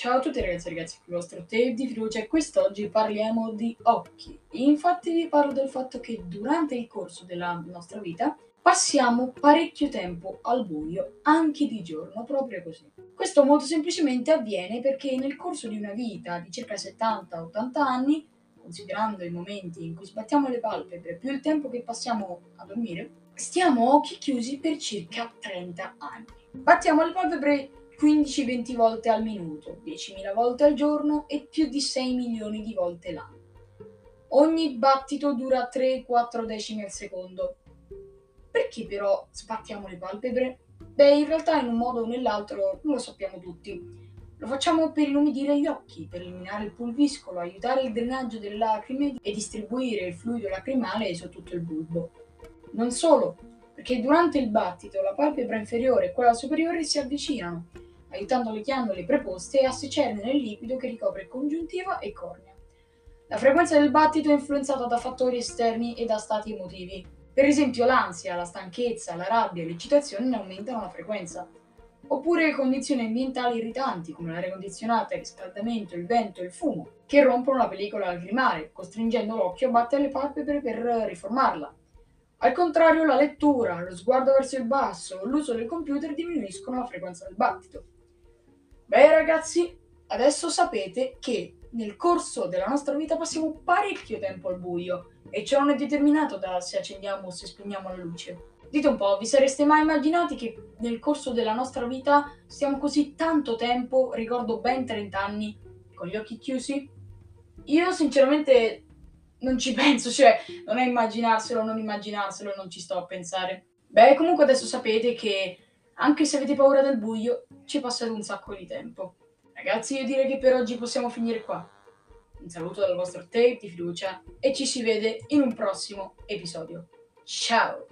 Ciao a tutti ragazzi e ragazzi, qui il vostro tape di fiducia e quest'oggi parliamo di occhi. Infatti vi parlo del fatto che durante il corso della nostra vita passiamo parecchio tempo al buio, anche di giorno, proprio così. Questo molto semplicemente avviene perché nel corso di una vita di circa 70-80 anni, considerando i momenti in cui sbattiamo le palpebre più il tempo che passiamo a dormire, stiamo occhi chiusi per circa 30 anni. Battiamo le palpebre 15-20 volte al minuto, 10.000 volte al giorno e più di 6 milioni di volte l'anno. Ogni battito dura 3-4 decimi al secondo. Perché però sbattiamo le palpebre? Beh, in realtà in un modo o nell'altro lo sappiamo tutti. Lo facciamo per inumidire gli occhi, per eliminare il pulviscolo, aiutare il drenaggio delle lacrime e distribuire il fluido lacrimale su tutto il bulbo. Non solo, perché durante il battito la palpebra inferiore e quella superiore si avvicinano aiutando le ghiandole preposte a secerne nel liquido che ricopre congiuntiva e cornea. La frequenza del battito è influenzata da fattori esterni e da stati emotivi. Per esempio l'ansia, la stanchezza, la rabbia e l'eccitazione ne aumentano la frequenza. Oppure condizioni ambientali irritanti come l'aria condizionata, il riscaldamento, il vento e il fumo, che rompono la pellicola lacrimale, costringendo l'occhio a battere le palpebre per riformarla. Al contrario, la lettura, lo sguardo verso il basso l'uso del computer diminuiscono la frequenza del battito. Ragazzi, adesso sapete che nel corso della nostra vita passiamo parecchio tempo al buio e ciò non è determinato da se accendiamo o se spegniamo la luce. Dite un po', vi sareste mai immaginati che nel corso della nostra vita stiamo così tanto tempo, ricordo ben 30 anni, con gli occhi chiusi? Io sinceramente non ci penso, cioè non è immaginarselo, non immaginarselo, non ci sto a pensare. Beh, comunque adesso sapete che anche se avete paura del buio, ci passate un sacco di tempo. Ragazzi, io direi che per oggi possiamo finire qua. Un saluto dal vostro tape di fiducia e ci si vede in un prossimo episodio. Ciao!